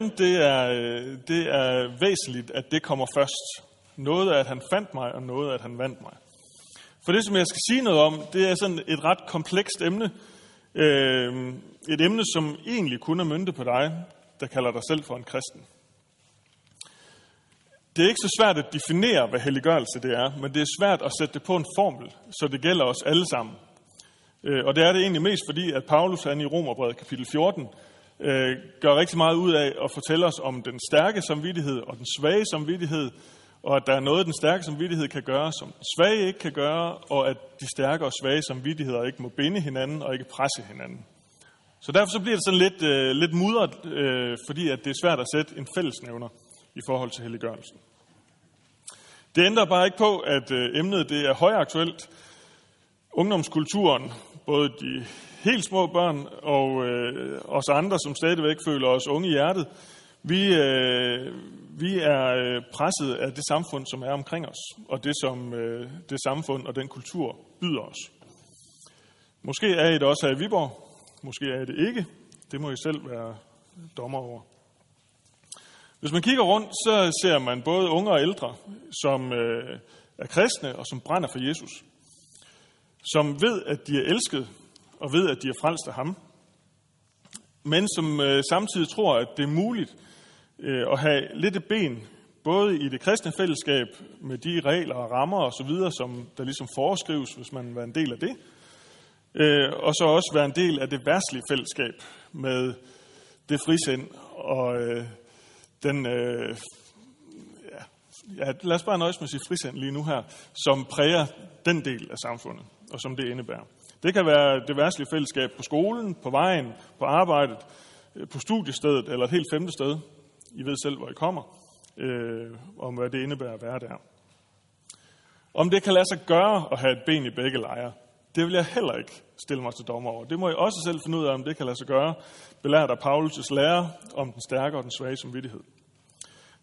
det er, det er væsentligt, at det kommer først. Noget af, at han fandt mig, og noget af, at han vandt mig. For det, som jeg skal sige noget om, det er sådan et ret komplekst emne. Øh, et emne, som egentlig kun er myndet på dig, der kalder dig selv for en kristen. Det er ikke så svært at definere, hvad helliggørelse det er, men det er svært at sætte det på en formel, så det gælder os alle sammen. Øh, og det er det egentlig mest fordi, at Paulus han i Romerbrevet kapitel 14 øh, gør rigtig meget ud af at fortælle os om den stærke samvittighed og den svage samvittighed, og at der er noget, den stærke samvittighed kan gøre, som den svage ikke kan gøre, og at de stærke og svage samvittigheder ikke må binde hinanden og ikke presse hinanden. Så derfor så bliver det sådan lidt, øh, lidt mudret, øh, fordi at det er svært at sætte en fællesnævner i forhold til helliggørelsen. Det ændrer bare ikke på, at øh, emnet det er højaktuelt. Ungdomskulturen, både de helt små børn og øh, os andre, som stadigvæk føler os unge i hjertet, vi, øh, vi er øh, presset af det samfund, som er omkring os, og det, som øh, det samfund og den kultur byder os. Måske er I det også her i Viborg, måske er I det ikke. Det må I selv være dommer over. Hvis man kigger rundt, så ser man både unge og ældre, som øh, er kristne og som brænder for Jesus. Som ved, at de er elsket og ved, at de er frelst af ham. Men som øh, samtidig tror, at det er muligt øh, at have lidt et ben, både i det kristne fællesskab med de regler og rammer osv., som der ligesom foreskrives, hvis man vil være en del af det, øh, og så også være en del af det værtslige fællesskab med det frisind og øh, den, øh, ja, ja, lad os bare nøjes med at sige frisind lige nu her, som præger den del af samfundet, og som det indebærer. Det kan være det værtslige fællesskab på skolen, på vejen, på arbejdet, øh, på studiestedet eller et helt femte sted. I ved selv, hvor I kommer, øh, om hvad det indebærer at være der. Om det kan lade sig gøre at have et ben i begge lejre, det vil jeg heller ikke stille mig til dommer over. Det må jeg også selv finde ud af, om det kan lade sig gøre, belært af Paulus' lære om den stærke og den svage samvittighed.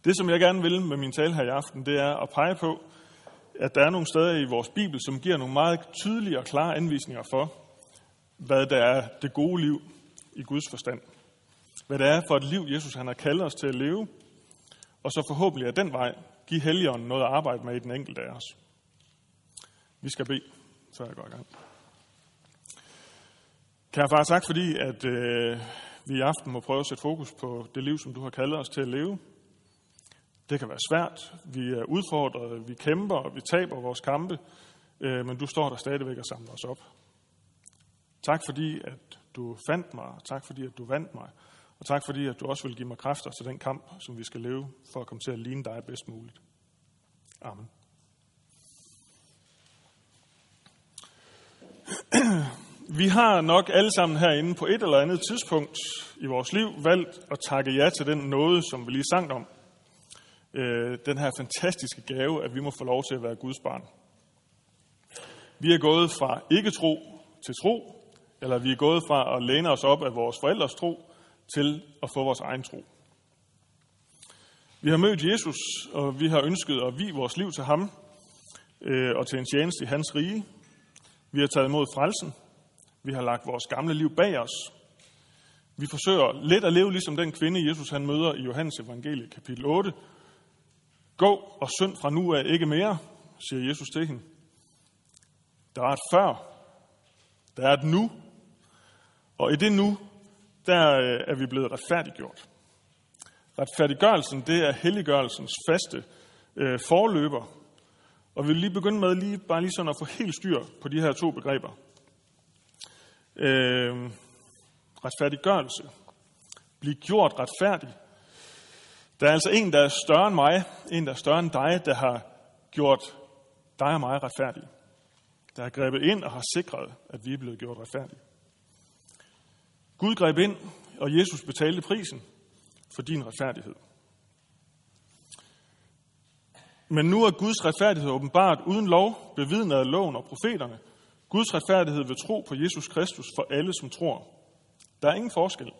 Det, som jeg gerne vil med min tale her i aften, det er at pege på, at der er nogle steder i vores Bibel, som giver nogle meget tydelige og klare anvisninger for, hvad der er det gode liv i Guds forstand. Hvad det er for et liv, Jesus han har kaldet os til at leve, og så forhåbentlig af den vej give Helligånden noget at arbejde med i den enkelte af os. Vi skal bede, så jeg går i gang. Kære far, tak fordi, at øh, vi i aften må prøve at sætte fokus på det liv, som du har kaldet os til at leve. Det kan være svært. Vi er udfordret, vi kæmper, og vi taber vores kampe, øh, men du står der stadigvæk og samler os op. Tak fordi, at du fandt mig, og tak fordi, at du vandt mig, og tak fordi, at du også vil give mig kræfter til den kamp, som vi skal leve for at komme til at ligne dig bedst muligt. Amen. Vi har nok alle sammen herinde på et eller andet tidspunkt i vores liv valgt at takke ja til den nåde, som vi lige sang om. Øh, den her fantastiske gave, at vi må få lov til at være Guds barn. Vi er gået fra ikke-tro til tro, eller vi er gået fra at læne os op af vores forældres tro til at få vores egen tro. Vi har mødt Jesus, og vi har ønsket at vi vores liv til ham øh, og til en tjeneste i hans rige. Vi har taget imod frelsen, vi har lagt vores gamle liv bag os. Vi forsøger lidt at leve ligesom den kvinde, Jesus han møder i Johannes evangelie kapitel 8. Gå og synd fra nu af ikke mere, siger Jesus til hende. Der er et før. Der er et nu. Og i det nu, der øh, er vi blevet retfærdiggjort. Retfærdiggørelsen, det er helliggørelsens faste øh, forløber. Og vi vil lige begynde med lige, bare lige sådan at få helt styr på de her to begreber. Øh, retfærdiggørelse. Bliv gjort retfærdig. Der er altså en, der er større end mig, en, der er større end dig, der har gjort dig og mig retfærdige. Der har grebet ind og har sikret, at vi er blevet gjort retfærdige. Gud greb ind, og Jesus betalte prisen for din retfærdighed. Men nu er Guds retfærdighed åbenbart uden lov, bevidnet af loven og profeterne – Guds retfærdighed ved tro på Jesus Kristus for alle, som tror. Der er ingen forskel.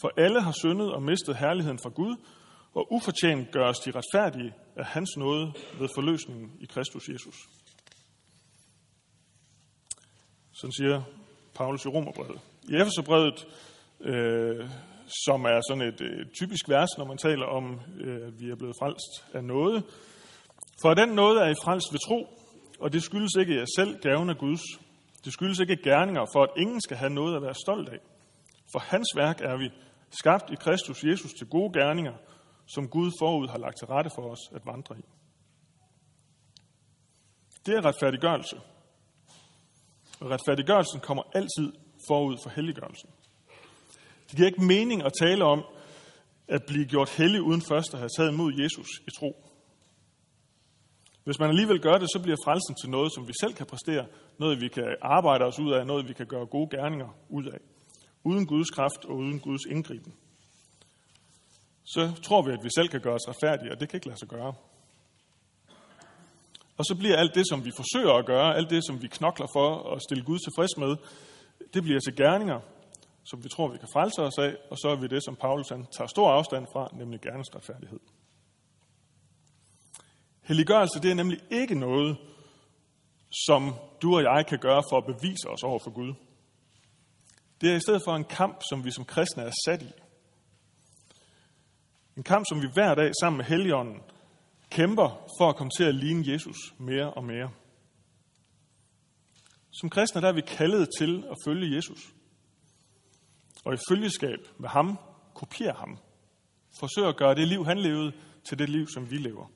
For alle har syndet og mistet herligheden fra Gud, og ufortjent gøres de retfærdige af hans nåde ved forløsningen i Kristus Jesus. Sådan siger Paulus i Romerbrevet. I Efeserbrevet, øh, som er sådan et, øh, typisk vers, når man taler om, øh, at vi er blevet frelst af noget. For den noget er I frelst ved tro, og det skyldes ikke jer selv, gaven af Guds. Det skyldes ikke gerninger, for at ingen skal have noget at være stolt af. For hans værk er vi, skabt i Kristus Jesus til gode gerninger, som Gud forud har lagt til rette for os at vandre i. Det er retfærdiggørelse. Og retfærdiggørelsen kommer altid forud for helliggørelsen. Det giver ikke mening at tale om at blive gjort hellig uden først at have taget imod Jesus i tro. Hvis man alligevel gør det, så bliver frelsen til noget, som vi selv kan præstere, noget vi kan arbejde os ud af, noget vi kan gøre gode gerninger ud af, uden Guds kraft og uden Guds indgriben. Så tror vi, at vi selv kan gøre os retfærdige, og det kan ikke lade sig gøre. Og så bliver alt det, som vi forsøger at gøre, alt det, som vi knokler for at stille Gud tilfreds med, det bliver til gerninger, som vi tror, vi kan frelse os af, og så er vi det, som Paulus han tager stor afstand fra, nemlig gerningsretfærdighed. Helliggørelse, det er nemlig ikke noget, som du og jeg kan gøre for at bevise os over for Gud. Det er i stedet for en kamp, som vi som kristne er sat i. En kamp, som vi hver dag sammen med Helligånden kæmper for at komme til at ligne Jesus mere og mere. Som kristne der er vi kaldet til at følge Jesus. Og i følgeskab med ham, kopiere ham. Forsøg at gøre det liv, han levede, til det liv, som vi lever.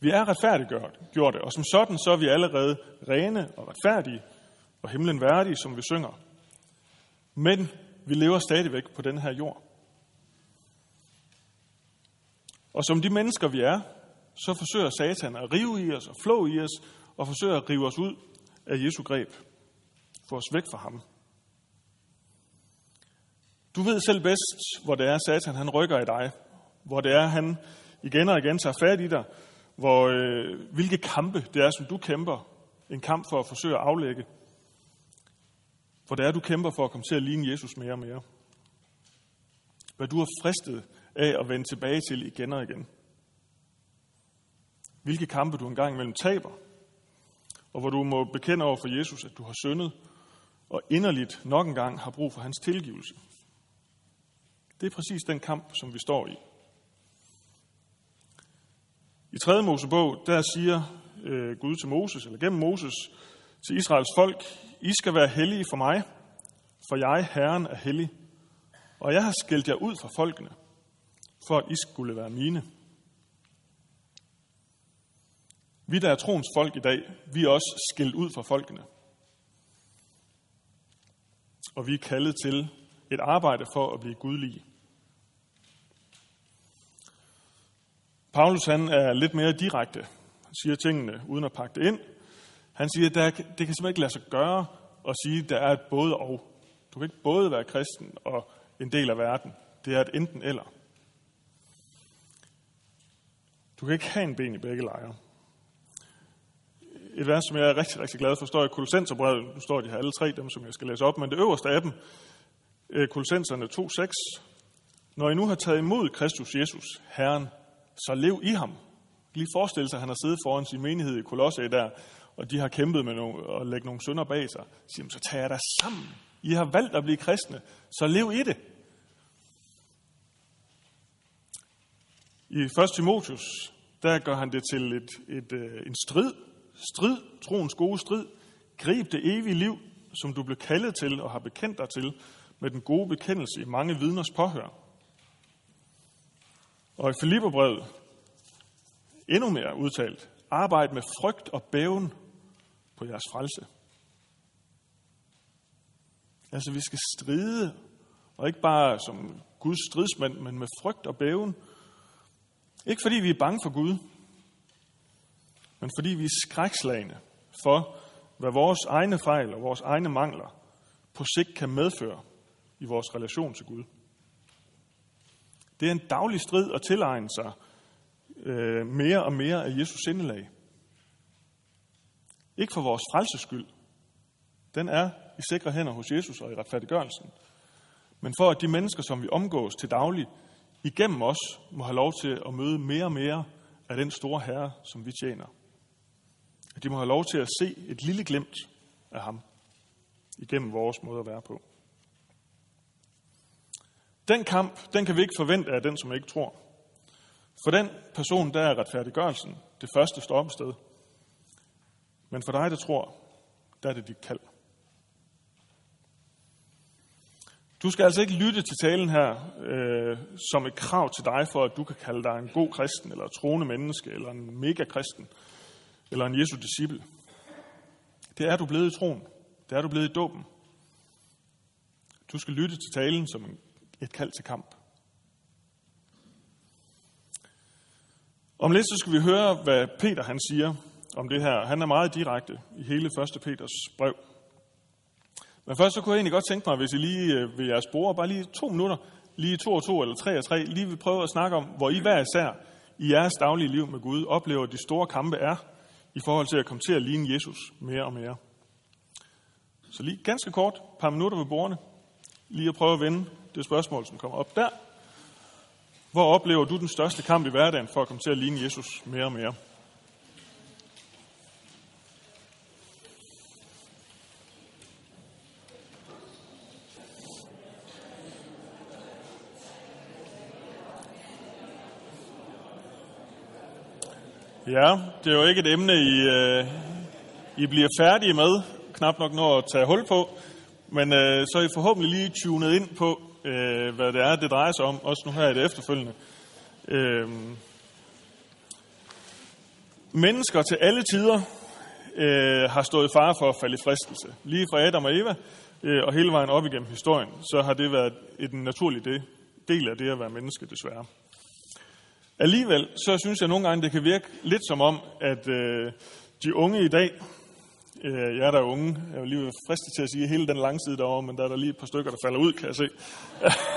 Vi er retfærdiggjorte, og som sådan så er vi allerede rene og retfærdige og himlen værdige, som vi synger. Men vi lever stadigvæk på den her jord. Og som de mennesker, vi er, så forsøger Satan at rive i os og flå i os, og forsøger at rive os ud af Jesu greb. Få os væk fra ham. Du ved selv bedst, hvor det er, Satan han rykker i dig. Hvor det er, han igen og igen tager fat i dig. Hvor, øh, hvilke kampe det er, som du kæmper. En kamp for at forsøge at aflægge. Hvor det er, du kæmper for at komme til at ligne Jesus mere og mere. Hvad du har fristet af at vende tilbage til igen og igen. Hvilke kampe du engang imellem taber, og hvor du må bekende over for Jesus, at du har syndet, og inderligt nok engang har brug for hans tilgivelse. Det er præcis den kamp, som vi står i. I 3. Mosebog, der siger øh, Gud til Moses, eller gennem Moses, til Israels folk, I skal være hellige for mig, for jeg, Herren, er hellig. Og jeg har skældt jer ud fra folkene, for at I skulle være mine. Vi, der er troens folk i dag, vi er også skilt ud fra folkene. Og vi er kaldet til et arbejde for at blive gudlige. Paulus han er lidt mere direkte. Han siger tingene uden at pakke det ind. Han siger, at der, det kan simpelthen ikke lade sig gøre at sige, at der er et både og. Du kan ikke både være kristen og en del af verden. Det er et enten eller. Du kan ikke have en ben i begge lejre. Et vers, som jeg er rigtig, rigtig glad for, står i Kolossenserbrevet. Nu står de her alle tre, dem som jeg skal læse op, men det øverste af dem, øh, Kolossenserne 2.6. Når I nu har taget imod Kristus Jesus, Herren, så lev i ham. Lige forestille sig, at han har siddet foran sin menighed i Kolosse der, og de har kæmpet med nogle, at lægge nogle sønder bag sig. Så siger, så tag dig sammen. I har valgt at blive kristne, så lev i det. I 1. Timotius, der gør han det til et, et, et, en strid. Strid, troens gode strid. Grib det evige liv, som du blev kaldet til og har bekendt dig til, med den gode bekendelse i mange vidners påhør. Og i Filipperbrevet, endnu mere udtalt, arbejd med frygt og bæven på jeres frelse. Altså, vi skal stride, og ikke bare som Guds stridsmand, men med frygt og bæven. Ikke fordi vi er bange for Gud, men fordi vi er skrækslagende for, hvad vores egne fejl og vores egne mangler på sigt kan medføre i vores relation til Gud. Det er en daglig strid at tilegne sig øh, mere og mere af Jesus sindelag. Ikke for vores frelses skyld. Den er i sikre hænder hos Jesus og i retfærdiggørelsen. Men for at de mennesker, som vi omgås til daglig, igennem os må have lov til at møde mere og mere af den store Herre, som vi tjener. At de må have lov til at se et lille glimt af ham igennem vores måde at være på. Den kamp, den kan vi ikke forvente af den, som ikke tror. For den person, der er retfærdiggørelsen det første stoppested. Men for dig, der tror, der er det dit kald. Du skal altså ikke lytte til talen her øh, som et krav til dig, for at du kan kalde dig en god kristen, eller troende menneske, eller en mega-kristen, eller en Jesu disciple. Det er du blevet i troen. Det er du blevet i dåben. Du skal lytte til talen som et kald til kamp. Om lidt så skal vi høre, hvad Peter han siger om det her. Han er meget direkte i hele 1. Peters brev. Men først så kunne jeg egentlig godt tænke mig, hvis I lige øh, ved jeres bord, bare lige to minutter, lige to og to eller tre og tre, lige vil prøve at snakke om, hvor I hver især i jeres daglige liv med Gud oplever, at de store kampe er i forhold til at komme til at ligne Jesus mere og mere. Så lige ganske kort, et par minutter ved bordene, lige at prøve at vende det spørgsmål, som kommer op der. Hvor oplever du den største kamp i hverdagen for at komme til at ligne Jesus mere og mere? Ja, det er jo ikke et emne, I, øh, I bliver færdige med, knap nok når at tage hul på, men øh, så er I forhåbentlig lige tunet ind på, øh, hvad det er, det drejer sig om, også nu her i det efterfølgende. Øh, mennesker til alle tider øh, har stået i fare for at falde i fristelse. Lige fra Adam og Eva øh, og hele vejen op igennem historien, så har det været en naturlig del af det at være menneske, desværre. Alligevel, så synes jeg nogle gange, det kan virke lidt som om, at øh, de unge i dag, øh, jeg er der unge, jeg er lige fristet til at sige hele den lange side derovre, men der er der lige et par stykker, der falder ud, kan jeg se.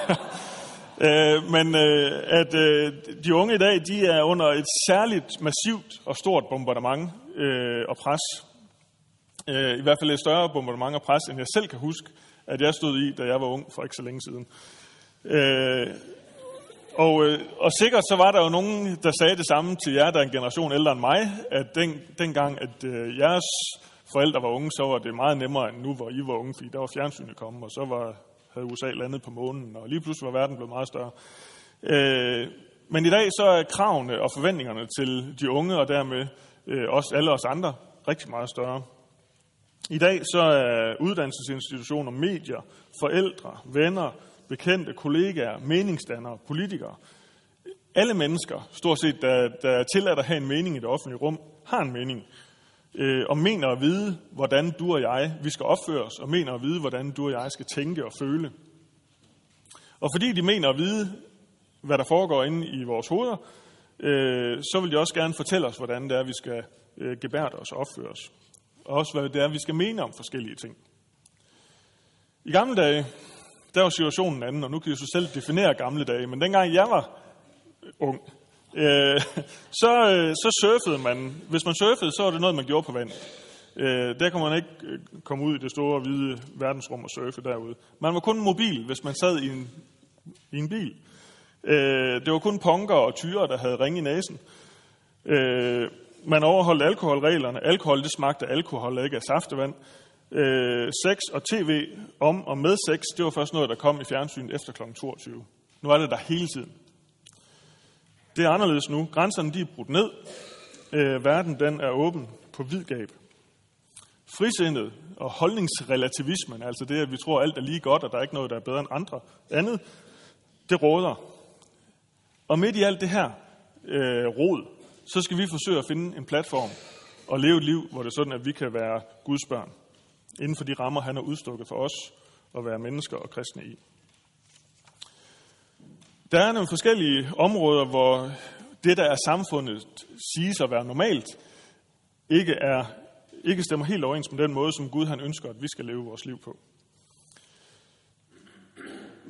øh, men øh, at øh, de unge i dag, de er under et særligt massivt og stort bombardement øh, og pres. Øh, I hvert fald et større bombardement og pres, end jeg selv kan huske, at jeg stod i, da jeg var ung for ikke så længe siden. Øh, og, øh, og sikkert så var der jo nogen, der sagde det samme til jer, der er en generation ældre end mig, at den, dengang, at øh, jeres forældre var unge, så var det meget nemmere end nu, hvor I var unge, fordi der var fjernsynet kommet, og så var, havde USA landet på månen, og lige pludselig var verden blevet meget større. Øh, men i dag så er kravene og forventningerne til de unge, og dermed øh, også alle os andre, rigtig meget større. I dag så er uddannelsesinstitutioner, medier, forældre, venner, bekendte, kollegaer, meningsdannere, politikere. Alle mennesker, stort set, der, der er tilladt at have en mening i det offentlige rum, har en mening. Øh, og mener at vide, hvordan du og jeg, vi skal opføre os, og mener at vide, hvordan du og jeg skal tænke og føle. Og fordi de mener at vide, hvad der foregår inde i vores hoveder, øh, så vil de også gerne fortælle os, hvordan det er, vi skal øh, gebærde os og opføre os. Og også, hvad det er, vi skal mene om forskellige ting. I gamle dage, der var situationen anden, og nu kan jeg så selv definere gamle dage, men dengang jeg var øh, ung, øh, så, øh, så surfede man. Hvis man surfede, så var det noget, man gjorde på vand. Øh, der kunne man ikke øh, komme ud i det store, hvide verdensrum og surfe derude. Man var kun mobil, hvis man sad i en, i en bil. Øh, det var kun punker og tyre, der havde ring i næsen. Øh, man overholdt alkoholreglerne. Alkohol, det smagte alkohol, ikke af saftevand. Øh, sex og tv om og med sex, det var først noget, der kom i fjernsynet efter kl. 22. Nu er det der hele tiden. Det er anderledes nu. Grænserne de er brudt ned. Øh, verden den er åben på vid gab. Frisindet og holdningsrelativismen, altså det, at vi tror, at alt er lige godt, og der er ikke noget, der er bedre end andre andet, det råder. Og midt i alt det her øh, rod, så skal vi forsøge at finde en platform og leve et liv, hvor det er sådan, at vi kan være Guds børn inden for de rammer, han har udstukket for os at være mennesker og kristne i. Der er nogle forskellige områder, hvor det, der er samfundet, siges at være normalt, ikke, er, ikke stemmer helt overens med den måde, som Gud han ønsker, at vi skal leve vores liv på.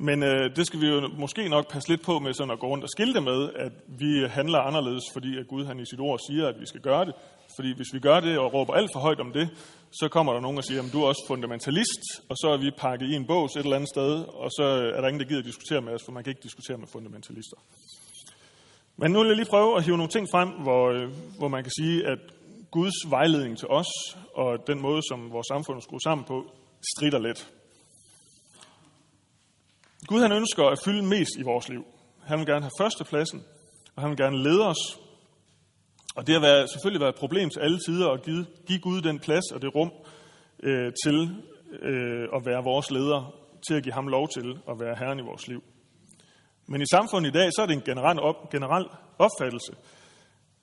Men øh, det skal vi jo måske nok passe lidt på med sådan at gå rundt og skilte med, at vi handler anderledes, fordi at Gud han i sit ord siger, at vi skal gøre det, fordi hvis vi gør det og råber alt for højt om det, så kommer der nogen og siger, at du er også fundamentalist, og så er vi pakket i en bås et eller andet sted, og så er der ingen, der gider at diskutere med os, for man kan ikke diskutere med fundamentalister. Men nu vil jeg lige prøve at hive nogle ting frem, hvor, øh, hvor man kan sige, at Guds vejledning til os, og den måde, som vores samfund er skruet sammen på, strider lidt. Gud han ønsker at fylde mest i vores liv. Han vil gerne have førstepladsen, og han vil gerne lede os. Og det har været, selvfølgelig været et problem til alle tider at give, give Gud den plads og det rum øh, til øh, at være vores leder, til at give ham lov til at være herren i vores liv. Men i samfundet i dag, så er det en generel, op, generel opfattelse,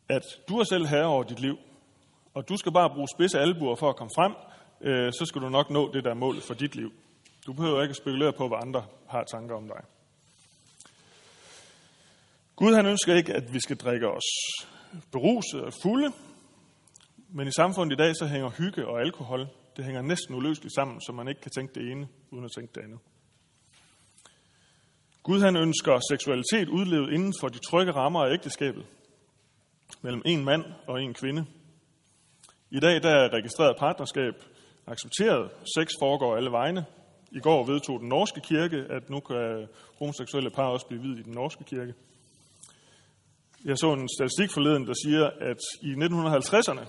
at du er selv herre over dit liv, og du skal bare bruge spidse albuer for at komme frem, øh, så skal du nok nå det der mål for dit liv. Du behøver ikke at spekulere på, hvad andre har tanker om dig. Gud han ønsker ikke, at vi skal drikke os beruset og fulde, men i samfundet i dag, så hænger hygge og alkohol, det hænger næsten uløseligt sammen, så man ikke kan tænke det ene, uden at tænke det andet. Gud han ønsker seksualitet udlevet inden for de trygge rammer af ægteskabet mellem en mand og en kvinde. I dag der er registreret partnerskab accepteret. Sex foregår alle vegne. I går vedtog den norske kirke, at nu kan homoseksuelle par også blive videt i den norske kirke. Jeg så en statistik forleden, der siger, at i 1950'erne,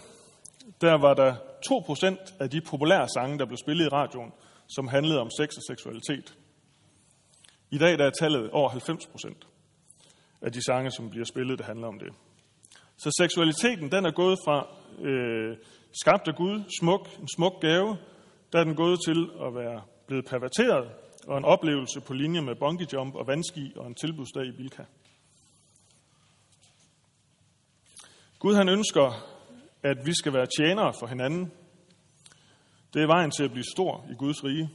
der var der 2% af de populære sange, der blev spillet i radioen, som handlede om sex og seksualitet. I dag der er tallet over 90% af de sange, som bliver spillet, der handler om det. Så seksualiteten, den er gået fra øh, skabt af Gud, smuk, en smuk gave, der er den gået til at være blevet perverteret, og en oplevelse på linje med bungee jump og vandski og en tilbudsdag i Bilka. Gud han ønsker, at vi skal være tjenere for hinanden. Det er vejen til at blive stor i Guds rige.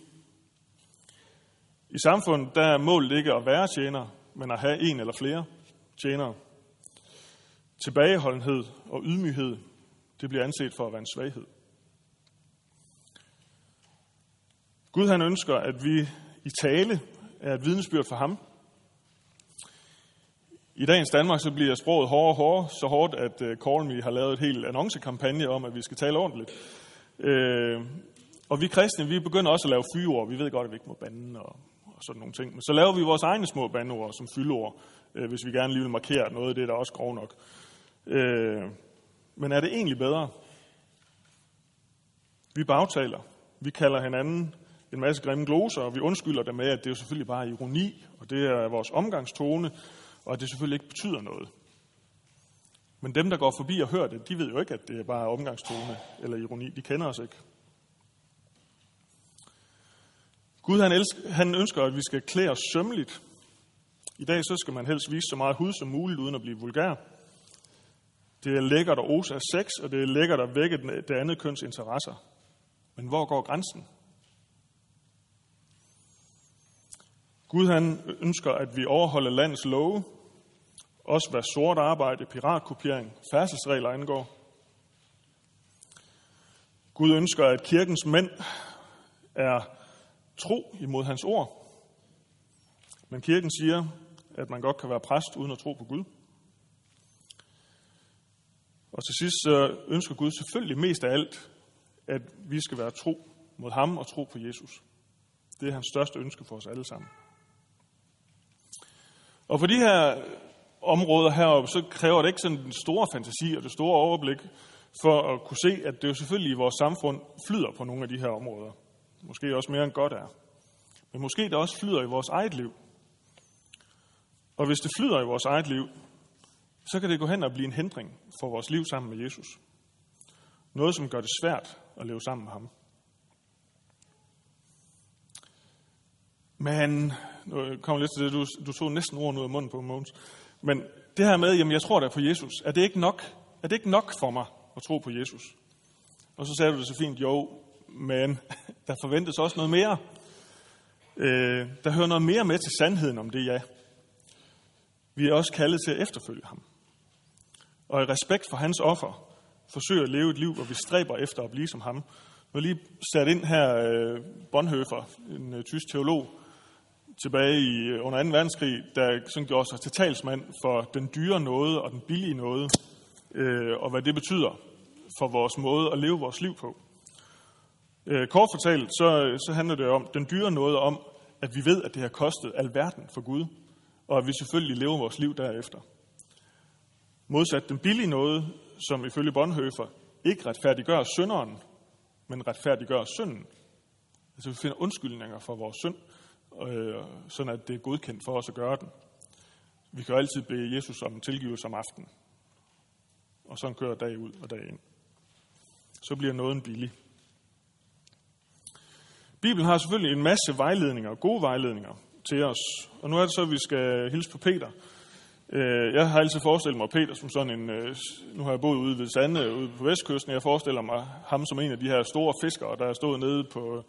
I samfundet der er målet ikke at være tjener, men at have en eller flere tjenere. Tilbageholdenhed og ydmyghed, det bliver anset for at være en svaghed. Gud han ønsker, at vi i tale er et vidnesbyrd for ham. I dagens Danmark så bliver sproget hårdere og hårdere, så hårdt, at uh, Call Me har lavet et helt annoncekampagne om, at vi skal tale ordentligt. Uh, og vi kristne, vi begynder også at lave fyreord. Vi ved godt, at vi ikke må bande og, og sådan nogle ting. Men så laver vi vores egne små bandeord som fyldord, uh, øh, hvis vi gerne lige vil markere noget af det, der er også grov nok. Uh, men er det egentlig bedre? Vi bagtaler. Vi kalder hinanden en masse grimme gloser, og vi undskylder det med, at det jo selvfølgelig bare ironi, og det er vores omgangstone, og at det selvfølgelig ikke betyder noget. Men dem, der går forbi og hører det, de ved jo ikke, at det er bare omgangstone eller ironi. De kender os ikke. Gud han, elsker, han ønsker, at vi skal klæde os sømmeligt. I dag så skal man helst vise så meget hud som muligt, uden at blive vulgær. Det er lækkert at ose af sex, og det er lækkert at vække det andet køns interesser. Men hvor går grænsen? Gud han ønsker, at vi overholder landets love, også hvad sort arbejde, piratkopiering, færdselsregler angår. Gud ønsker, at kirkens mænd er tro imod hans ord. Men kirken siger, at man godt kan være præst uden at tro på Gud. Og til sidst så ønsker Gud selvfølgelig mest af alt, at vi skal være tro mod ham og tro på Jesus. Det er hans største ønske for os alle sammen. Og for de her områder heroppe, så kræver det ikke sådan den store fantasi og det store overblik for at kunne se, at det jo selvfølgelig i vores samfund flyder på nogle af de her områder. Måske også mere end godt er. Men måske det også flyder i vores eget liv. Og hvis det flyder i vores eget liv, så kan det gå hen og blive en hindring for vores liv sammen med Jesus. Noget, som gør det svært at leve sammen med ham. Men, nu kommer lidt til det, du, du tog næsten ordene ud af munden på Måns. Men det her med, jamen jeg tror da på Jesus, er det ikke nok? Er det ikke nok for mig at tro på Jesus? Og så sagde du det så fint, jo, men der forventes også noget mere. Øh, der hører noget mere med til sandheden om det, ja. Vi er også kaldet til at efterfølge ham. Og i respekt for hans offer, forsøger at leve et liv, hvor vi stræber efter at blive som ham. Nu har lige sat ind her øh, Bonhoeffer, en øh, tysk teolog, tilbage i, øh, under 2. verdenskrig, der sådan gjorde sig til talsmand for den dyre noget og den billige noget, øh, og hvad det betyder for vores måde at leve vores liv på. Øh, kort fortalt, så, så handler det om den dyre noget om, at vi ved, at det har kostet alverden for Gud, og at vi selvfølgelig lever vores liv derefter. Modsat den billige noget, som ifølge Bonhoeffer ikke retfærdiggør synderen, men retfærdiggør synden. Altså vi finder undskyldninger for vores synd, øh, sådan at det er godkendt for os at gøre den. Vi kan jo altid bede Jesus om tilgivelse om aftenen. Og sådan kører dag ud og dag ind. Så bliver nåden billig. Bibelen har selvfølgelig en masse vejledninger, gode vejledninger til os. Og nu er det så, at vi skal hilse på Peter. Øh, jeg har altid forestillet mig Peter som sådan en, øh, nu har jeg boet ude ved Sande, ude på vestkysten, jeg forestiller mig ham som en af de her store fiskere, der er stået nede på,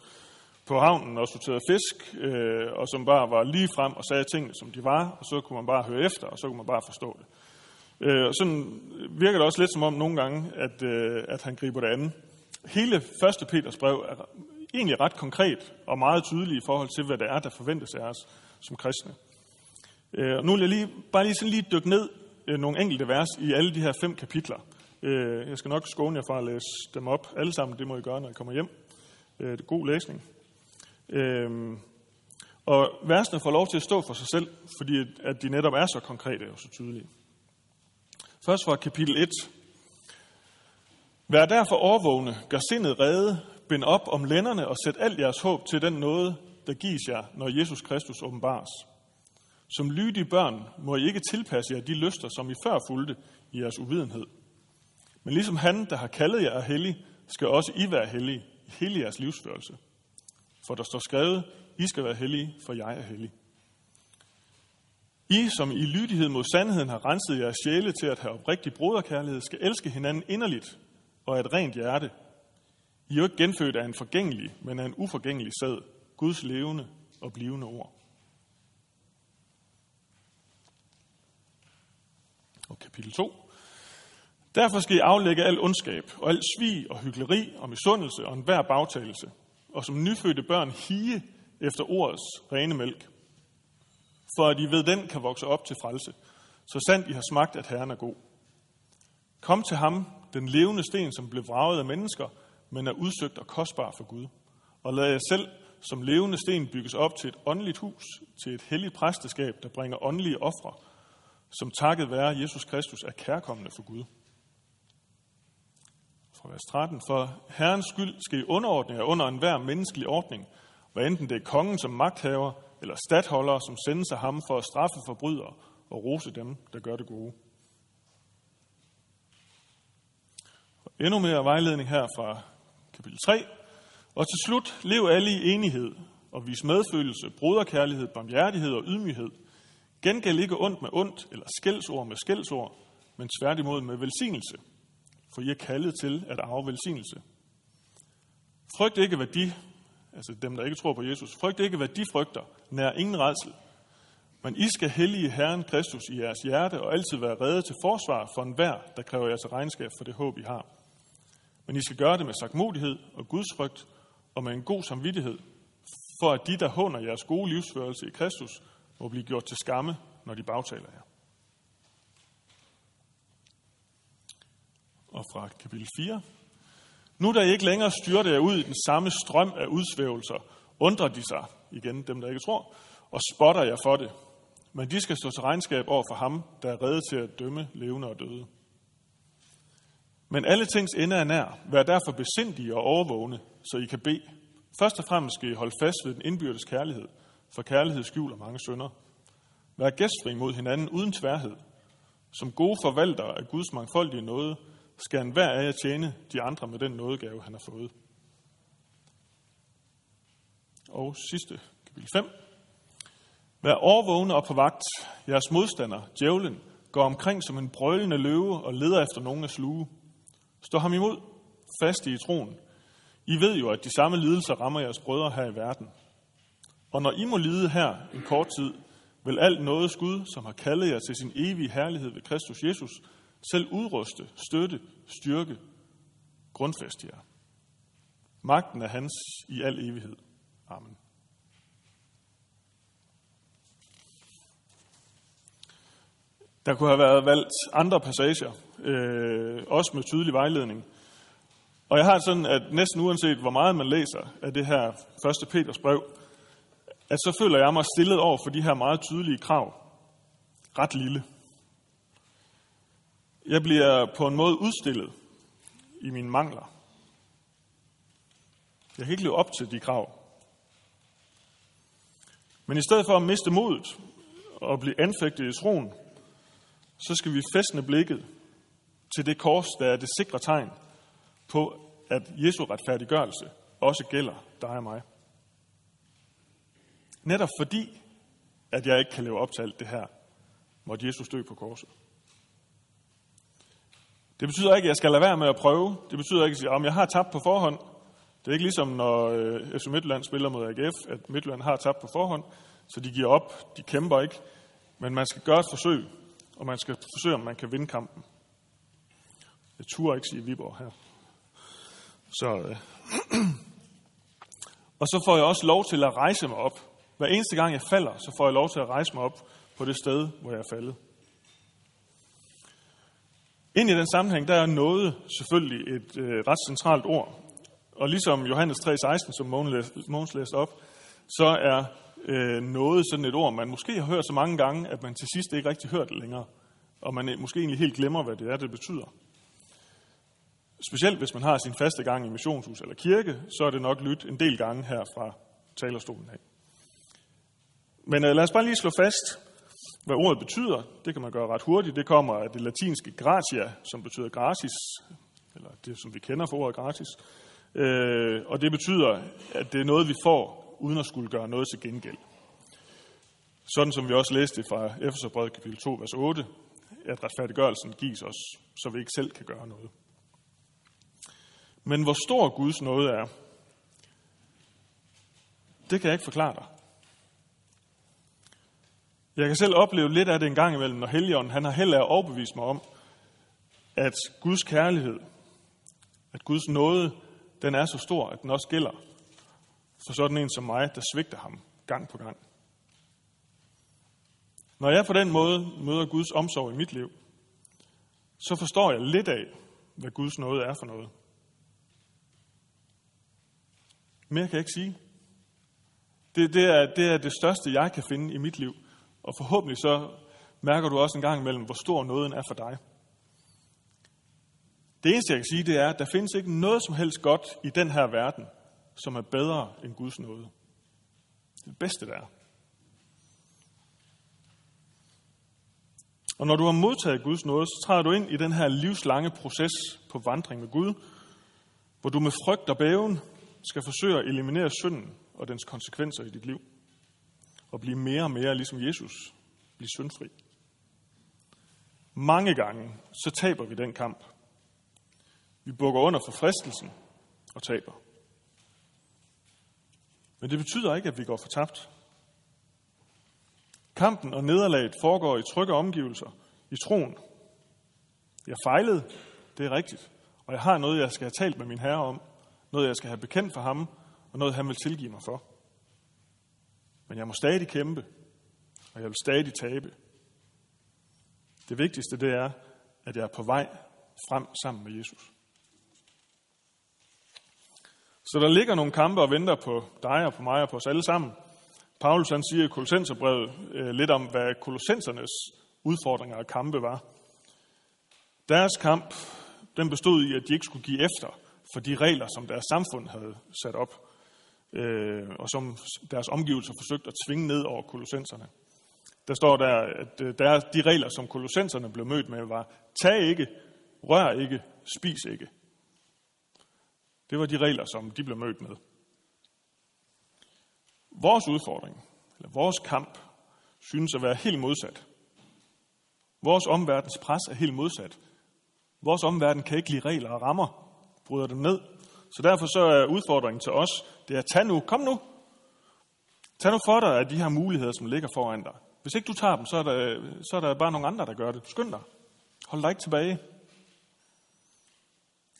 på havnen og sorteret fisk, øh, og som bare var lige frem og sagde tingene, som de var, og så kunne man bare høre efter, og så kunne man bare forstå det. Øh, og sådan virker det også lidt som om nogle gange, at, øh, at han griber det andet. Hele 1. Peters brev er egentlig ret konkret og meget tydelig i forhold til, hvad det er, der forventes af os som kristne. Øh, og nu vil jeg lige, bare lige, sådan lige dykke ned øh, nogle enkelte vers i alle de her fem kapitler. Øh, jeg skal nok skåne jer fra at læse dem op alle sammen. Det må I gøre, når I kommer hjem. Øh, det er god læsning. Øhm, Og versene får lov til at stå for sig selv, fordi at de netop er så konkrete og så tydelige. Først fra kapitel 1. Vær derfor overvågne, gør sindet redde, bind op om lænderne og sæt alt jeres håb til den nåde, der gives jer, når Jesus Kristus åbenbares. Som lydige børn må I ikke tilpasse jer de lyster, som I før fulgte i jeres uvidenhed. Men ligesom han, der har kaldet jer er hellig, skal også I være hellige i hele jeres livsførelse. For der står skrevet, I skal være hellige, for jeg er hellig. I, som i lydighed mod sandheden har renset jeres sjæle til at have oprigtig broderkærlighed, skal elske hinanden inderligt og af et rent hjerte. I er jo ikke genfødt af en forgængelig, men af en uforgængelig sæd, Guds levende og blivende ord. og kapitel 2. Derfor skal I aflægge al ondskab og al svig og hyggeleri og misundelse og enhver bagtagelse, og som nyfødte børn hige efter ordets rene mælk, for at I ved den kan vokse op til frelse, så sandt I har smagt, at Herren er god. Kom til ham, den levende sten, som blev vraget af mennesker, men er udsøgt og kostbar for Gud. Og lad jer selv som levende sten bygges op til et åndeligt hus, til et helligt præsteskab, der bringer åndelige ofre, som takket være Jesus Kristus er kærkommende for Gud. Fra vers 13. For Herrens skyld skal I underordne jer under enhver menneskelig ordning, hvad enten det er kongen som magthaver, eller stadholdere, som sendes af ham for at straffe forbrydere og rose dem, der gør det gode. Og endnu mere vejledning her fra kapitel 3. Og til slut, lev alle i enighed og vis medfølelse, broderkærlighed, barmhjertighed og ydmyghed – Gengæld ikke ondt med ondt, eller skældsord med skældsord, men tværtimod med velsignelse, for I er kaldet til at arve velsignelse. Frygt ikke, hvad de, altså dem, der ikke tror på Jesus, frygt ikke, hvad de frygter, nær ingen redsel. Men I skal hellige Herren Kristus i jeres hjerte og altid være redde til forsvar for enhver, der kræver jeres regnskab for det håb, I har. Men I skal gøre det med sagtmodighed og gudsfrygt og med en god samvittighed, for at de, der hunder jeres gode livsførelse i Kristus, må blive gjort til skamme, når de bagtaler jer. Og fra kapitel 4. Nu da I ikke længere styrte jer ud i den samme strøm af udsvævelser, undrer de sig, igen dem der ikke tror, og spotter jer for det. Men de skal stå til regnskab over for ham, der er reddet til at dømme levende og døde. Men alle tings ende er nær. Vær derfor besindige og overvågne, så I kan bede. Først og fremmest skal I holde fast ved den indbyrdes kærlighed – for kærlighed skjuler mange sønder. Vær gæstfri mod hinanden uden tværhed. Som gode forvaltere af Guds mangfoldige nåde, skal en hver af jer tjene de andre med den nådegave, han har fået. Og sidste, kapitel 5. Vær overvågne og på vagt. Jeres modstander, djævlen, går omkring som en brølende løve og leder efter nogen at sluge. Stå ham imod, fast i troen. I ved jo, at de samme lidelser rammer jeres brødre her i verden – og når I må lide her en kort tid, vil alt noget Gud, som har kaldet jer til sin evige herlighed ved Kristus Jesus, selv udruste, støtte, styrke, grundfæste jer. Magten er hans i al evighed. Amen. Der kunne have været valgt andre passager, øh, også med tydelig vejledning. Og jeg har sådan, at næsten uanset hvor meget man læser af det her første Peters brev, at så føler jeg mig stillet over for de her meget tydelige krav. Ret lille. Jeg bliver på en måde udstillet i mine mangler. Jeg kan ikke leve op til de krav. Men i stedet for at miste modet og blive anfægtet i troen, så skal vi fæstne blikket til det kors, der er det sikre tegn på, at Jesu retfærdiggørelse også gælder dig og mig. Netop fordi, at jeg ikke kan leve op til alt det her, måtte Jesus dø på korset. Det betyder ikke, at jeg skal lade være med at prøve. Det betyder ikke, at jeg har tabt på forhånd. Det er ikke ligesom, når øh, FC Midtjylland spiller mod AGF, at Midtjylland har tabt på forhånd, så de giver op, de kæmper ikke. Men man skal gøre et forsøg, og man skal forsøge, om man kan vinde kampen. Jeg turde ikke sige Viborg her. Så, øh. og så får jeg også lov til at rejse mig op. Hver eneste gang jeg falder, så får jeg lov til at rejse mig op på det sted, hvor jeg er faldet. Ind i den sammenhæng, der er noget selvfølgelig et øh, ret centralt ord. Og ligesom Johannes 3,16, som Mogens læste op, så er øh, noget sådan et ord, man måske har hørt så mange gange, at man til sidst ikke rigtig hørt det længere. Og man øh, måske egentlig helt glemmer, hvad det er, det betyder. Specielt hvis man har sin faste gang i missionshus eller kirke, så er det nok lyttet en del gange her fra talerstolen af. Men øh, lad os bare lige slå fast, hvad ordet betyder. Det kan man gøre ret hurtigt. Det kommer af det latinske gratia, som betyder gratis, eller det, som vi kender for ordet gratis. Øh, og det betyder, at det er noget, vi får, uden at skulle gøre noget til gengæld. Sådan som vi også læste fra Efeserbrevet kapitel 2, vers 8, at retfærdiggørelsen gives os, så vi ikke selv kan gøre noget. Men hvor stor Guds nåde er, det kan jeg ikke forklare dig. Jeg kan selv opleve lidt af det en gang imellem, når Helligånden han har heller overbevist mig om, at Guds kærlighed, at Guds nåde, den er så stor, at den også gælder for sådan en som mig, der svigter ham gang på gang. Når jeg på den måde møder Guds omsorg i mit liv, så forstår jeg lidt af, hvad Guds nåde er for noget. Mere kan jeg ikke sige. Det, det, er, det er det største, jeg kan finde i mit liv. Og forhåbentlig så mærker du også en gang imellem, hvor stor nåden er for dig. Det eneste, jeg kan sige, det er, at der findes ikke noget som helst godt i den her verden, som er bedre end Guds nåde. Det bedste, der er. Og når du har modtaget Guds nåde, så træder du ind i den her livslange proces på vandring med Gud, hvor du med frygt og bæven skal forsøge at eliminere synden og dens konsekvenser i dit liv og blive mere og mere ligesom Jesus. Blive syndfri. Mange gange, så taber vi den kamp. Vi bukker under for fristelsen og taber. Men det betyder ikke, at vi går fortabt. Kampen og nederlaget foregår i trygge omgivelser, i troen. Jeg fejlede, det er rigtigt. Og jeg har noget, jeg skal have talt med min herre om. Noget, jeg skal have bekendt for ham, og noget, han vil tilgive mig for. Men jeg må stadig kæmpe, og jeg vil stadig tabe. Det vigtigste det er, at jeg er på vej frem sammen med Jesus. Så der ligger nogle kampe og venter på dig og på mig og på os alle sammen. Paulus han siger i Kolossenserbrevet øh, lidt om, hvad kolossensernes udfordringer og kampe var. Deres kamp, den bestod i, at de ikke skulle give efter for de regler, som deres samfund havde sat op øh, og som deres omgivelser forsøgte at tvinge ned over kolossenserne. Der står der, at øh, der, de regler, som kolossenserne blev mødt med, var, tag ikke, rør ikke, spis ikke. Det var de regler, som de blev mødt med. Vores udfordring, eller vores kamp, synes at være helt modsat. Vores omverdens pres er helt modsat. Vores omverden kan ikke lide regler og rammer, bryder dem ned. Så derfor så er udfordringen til os, det er, tag nu, kom nu. Tag nu for dig af de her muligheder, som ligger foran dig. Hvis ikke du tager dem, så er, der, så er der bare nogle andre, der gør det. Skynd dig. Hold dig ikke tilbage.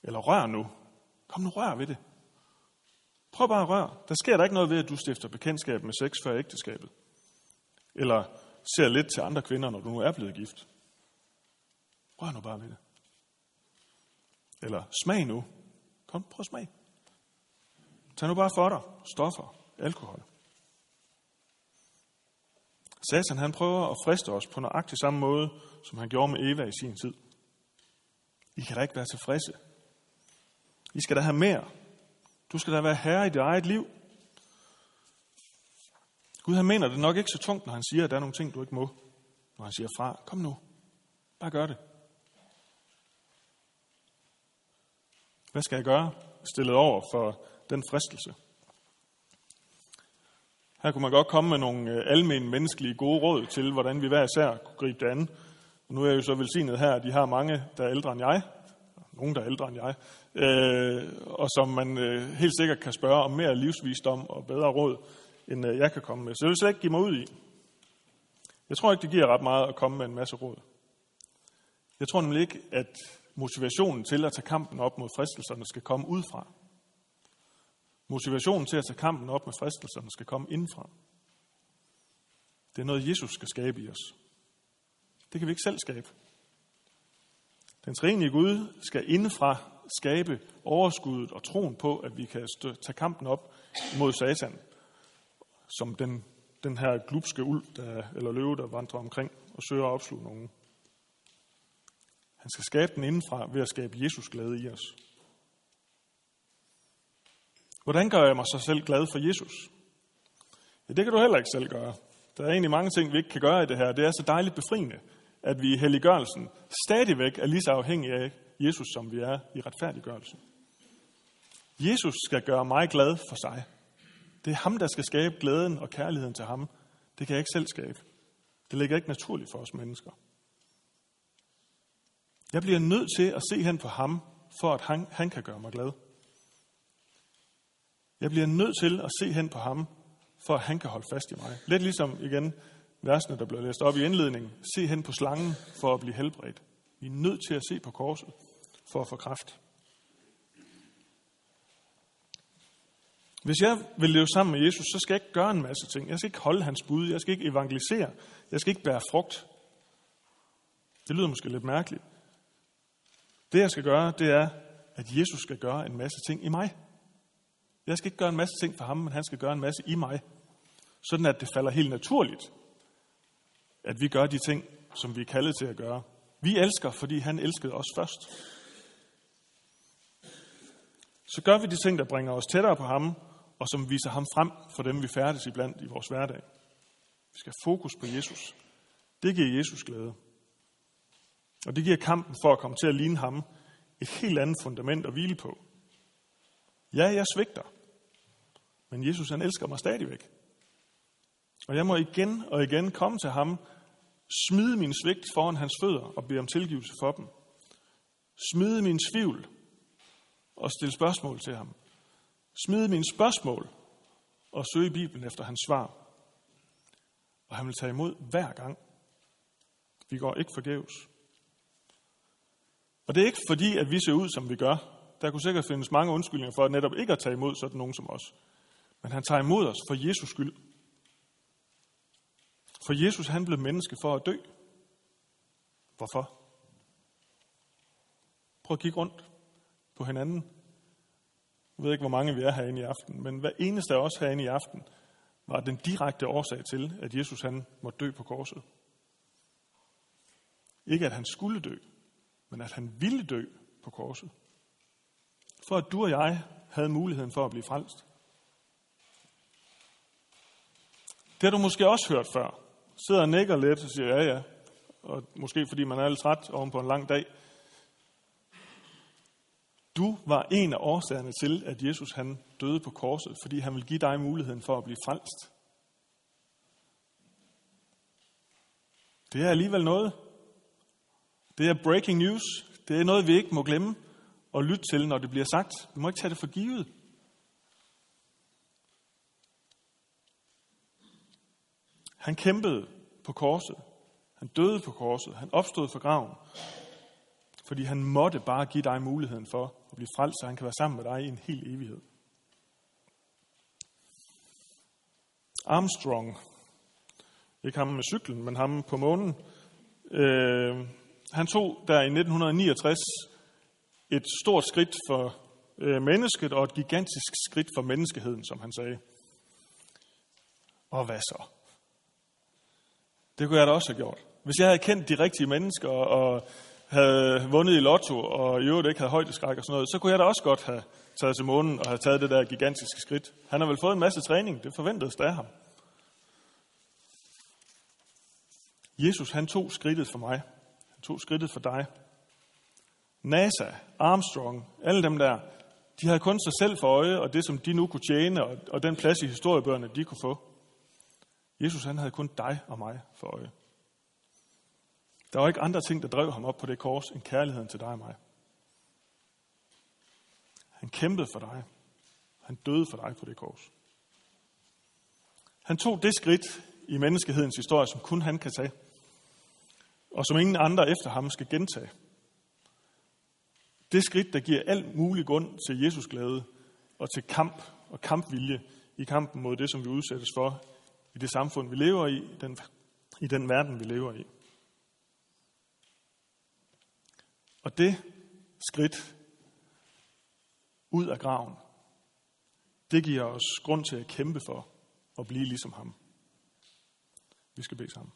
Eller rør nu. Kom nu, rør ved det. Prøv bare at røre. Der sker der ikke noget ved, at du stifter bekendtskab med sex før ægteskabet. Eller ser lidt til andre kvinder, når du nu er blevet gift. Rør nu bare ved det. Eller smag nu. Kom, prøv at smag. Tag nu bare for dig stoffer, alkohol. Satan han prøver at friste os på nøjagtig samme måde, som han gjorde med Eva i sin tid. I kan da ikke være tilfredse. I skal da have mere. Du skal da være herre i dit eget liv. Gud han mener det nok ikke så tungt, når han siger, at der er nogle ting, du ikke må. Når han siger fra, kom nu, bare gør det. Hvad skal jeg gøre? Stillet over for den fristelse. Her kunne man godt komme med nogle øh, almindelige menneskelige gode råd til, hvordan vi hver især kunne gribe det an. Og nu er jeg jo så velsignet her, at de har mange, der er ældre end jeg, nogen, der er ældre end jeg, øh, og som man øh, helt sikkert kan spørge om mere livsvisdom og bedre råd, end øh, jeg kan komme med. Så det vil slet ikke give mig ud i. Jeg tror ikke, det giver ret meget at komme med en masse råd. Jeg tror nemlig ikke, at motivationen til at tage kampen op mod fristelserne skal komme udefra. Motivationen til at tage kampen op med fristelserne skal komme indenfra. Det er noget, Jesus skal skabe i os. Det kan vi ikke selv skabe. Den trinige Gud skal indefra skabe overskuddet og troen på, at vi kan tage kampen op mod Satan, som den, den her glupske ulv, der, eller løve, der vandrer omkring og søger at opsluge nogen. Han skal skabe den indenfra ved at skabe Jesus glæde i os. Hvordan gør jeg mig så selv glad for Jesus? Ja, det kan du heller ikke selv gøre. Der er egentlig mange ting, vi ikke kan gøre i det her. Det er så dejligt befriende, at vi i helliggørelsen stadigvæk er lige så afhængige af Jesus, som vi er i retfærdiggørelsen. Jesus skal gøre mig glad for sig. Det er ham, der skal skabe glæden og kærligheden til ham. Det kan jeg ikke selv skabe. Det ligger ikke naturligt for os mennesker. Jeg bliver nødt til at se hen på ham, for at han, han kan gøre mig glad. Jeg bliver nødt til at se hen på ham, for at han kan holde fast i mig. Lidt ligesom igen versene, der blev læst op i indledningen. Se hen på slangen for at blive helbredt. Vi er nødt til at se på korset for at få kraft. Hvis jeg vil leve sammen med Jesus, så skal jeg ikke gøre en masse ting. Jeg skal ikke holde hans bud. Jeg skal ikke evangelisere. Jeg skal ikke bære frugt. Det lyder måske lidt mærkeligt. Det jeg skal gøre, det er, at Jesus skal gøre en masse ting i mig. Jeg skal ikke gøre en masse ting for ham, men han skal gøre en masse i mig. Sådan at det falder helt naturligt, at vi gør de ting, som vi er kaldet til at gøre. Vi elsker, fordi han elskede os først. Så gør vi de ting, der bringer os tættere på ham, og som viser ham frem for dem, vi færdes iblandt i vores hverdag. Vi skal have fokus på Jesus. Det giver Jesus glæde. Og det giver kampen for at komme til at ligne ham et helt andet fundament at hvile på. Ja, jeg svigter. Men Jesus, han elsker mig stadigvæk. Og jeg må igen og igen komme til ham, smide min svigt foran hans fødder og bede om tilgivelse for dem. Smide min tvivl og stille spørgsmål til ham. Smide mine spørgsmål og søge i Bibelen efter hans svar. Og han vil tage imod hver gang. Vi går ikke forgæves. Og det er ikke fordi, at vi ser ud, som vi gør. Der kunne sikkert findes mange undskyldninger for at netop ikke at tage imod sådan nogen som os. Men han tager imod os for Jesus skyld. For Jesus han blev menneske for at dø. Hvorfor? Prøv at kigge rundt på hinanden. Jeg ved ikke, hvor mange vi er herinde i aften, men hver eneste af os herinde i aften var den direkte årsag til, at Jesus han måtte dø på korset. Ikke at han skulle dø, men at han ville dø på korset. For at du og jeg havde muligheden for at blive frelst. Det har du måske også hørt før. Sidder og nikker lidt og siger, ja ja, og måske fordi man er lidt træt oven på en lang dag. Du var en af årsagerne til, at Jesus han døde på korset, fordi han vil give dig muligheden for at blive frelst. Det er alligevel noget. Det er breaking news. Det er noget, vi ikke må glemme og lytte til, når det bliver sagt. Vi må ikke tage det for givet. Han kæmpede på korset. Han døde på korset. Han opstod fra graven. Fordi han måtte bare give dig muligheden for at blive frelst, så han kan være sammen med dig i en hel evighed. Armstrong, ikke ham med cyklen, men ham på månen, øh, han tog der i 1969 et stort skridt for øh, mennesket og et gigantisk skridt for menneskeheden, som han sagde. Og hvad så? Det kunne jeg da også have gjort. Hvis jeg havde kendt de rigtige mennesker og havde vundet i lotto og i øvrigt ikke havde højdeskræk og sådan noget, så kunne jeg da også godt have taget til månen og have taget det der gigantiske skridt. Han har vel fået en masse træning, det forventedes der af ham. Jesus, han tog skridtet for mig. Tog skridtet for dig. NASA, Armstrong, alle dem der, de havde kun sig selv for øje, og det som de nu kunne tjene, og, og den plads i historiebøgerne, de kunne få. Jesus, han havde kun dig og mig for øje. Der var ikke andre ting, der drev ham op på det kors, end kærligheden til dig og mig. Han kæmpede for dig. Han døde for dig på det kors. Han tog det skridt i menneskehedens historie, som kun han kan tage, og som ingen andre efter ham skal gentage. Det skridt, der giver alt mulig grund til Jesus glæde og til kamp og kampvilje i kampen mod det, som vi udsættes for i det samfund, vi lever i, den, i den verden, vi lever i. Og det skridt ud af graven, det giver os grund til at kæmpe for at blive ligesom ham. Vi skal bede sammen.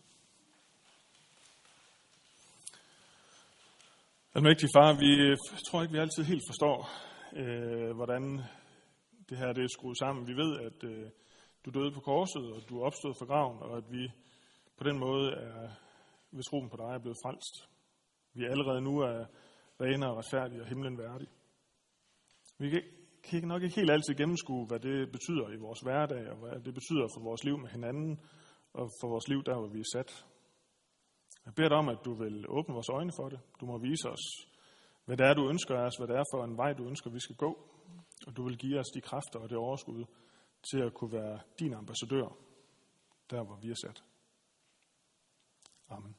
Almægtige far, vi øh, tror ikke, vi altid helt forstår, øh, hvordan det her det er skruet sammen. Vi ved, at øh, du døde på korset, og du er opstået fra graven, og at vi på den måde er, ved troen på dig, er blevet frelst. Vi er allerede nu er rene og retfærdige og himlen værdige. Vi kan nok ikke helt altid gennemskue, hvad det betyder i vores hverdag, og hvad det betyder for vores liv med hinanden, og for vores liv der, hvor vi er sat. Jeg beder dig om, at du vil åbne vores øjne for det. Du må vise os, hvad det er, du ønsker os, hvad det er for en vej, du ønsker, vi skal gå. Og du vil give os de kræfter og det overskud til at kunne være din ambassadør, der hvor vi er sat. Amen.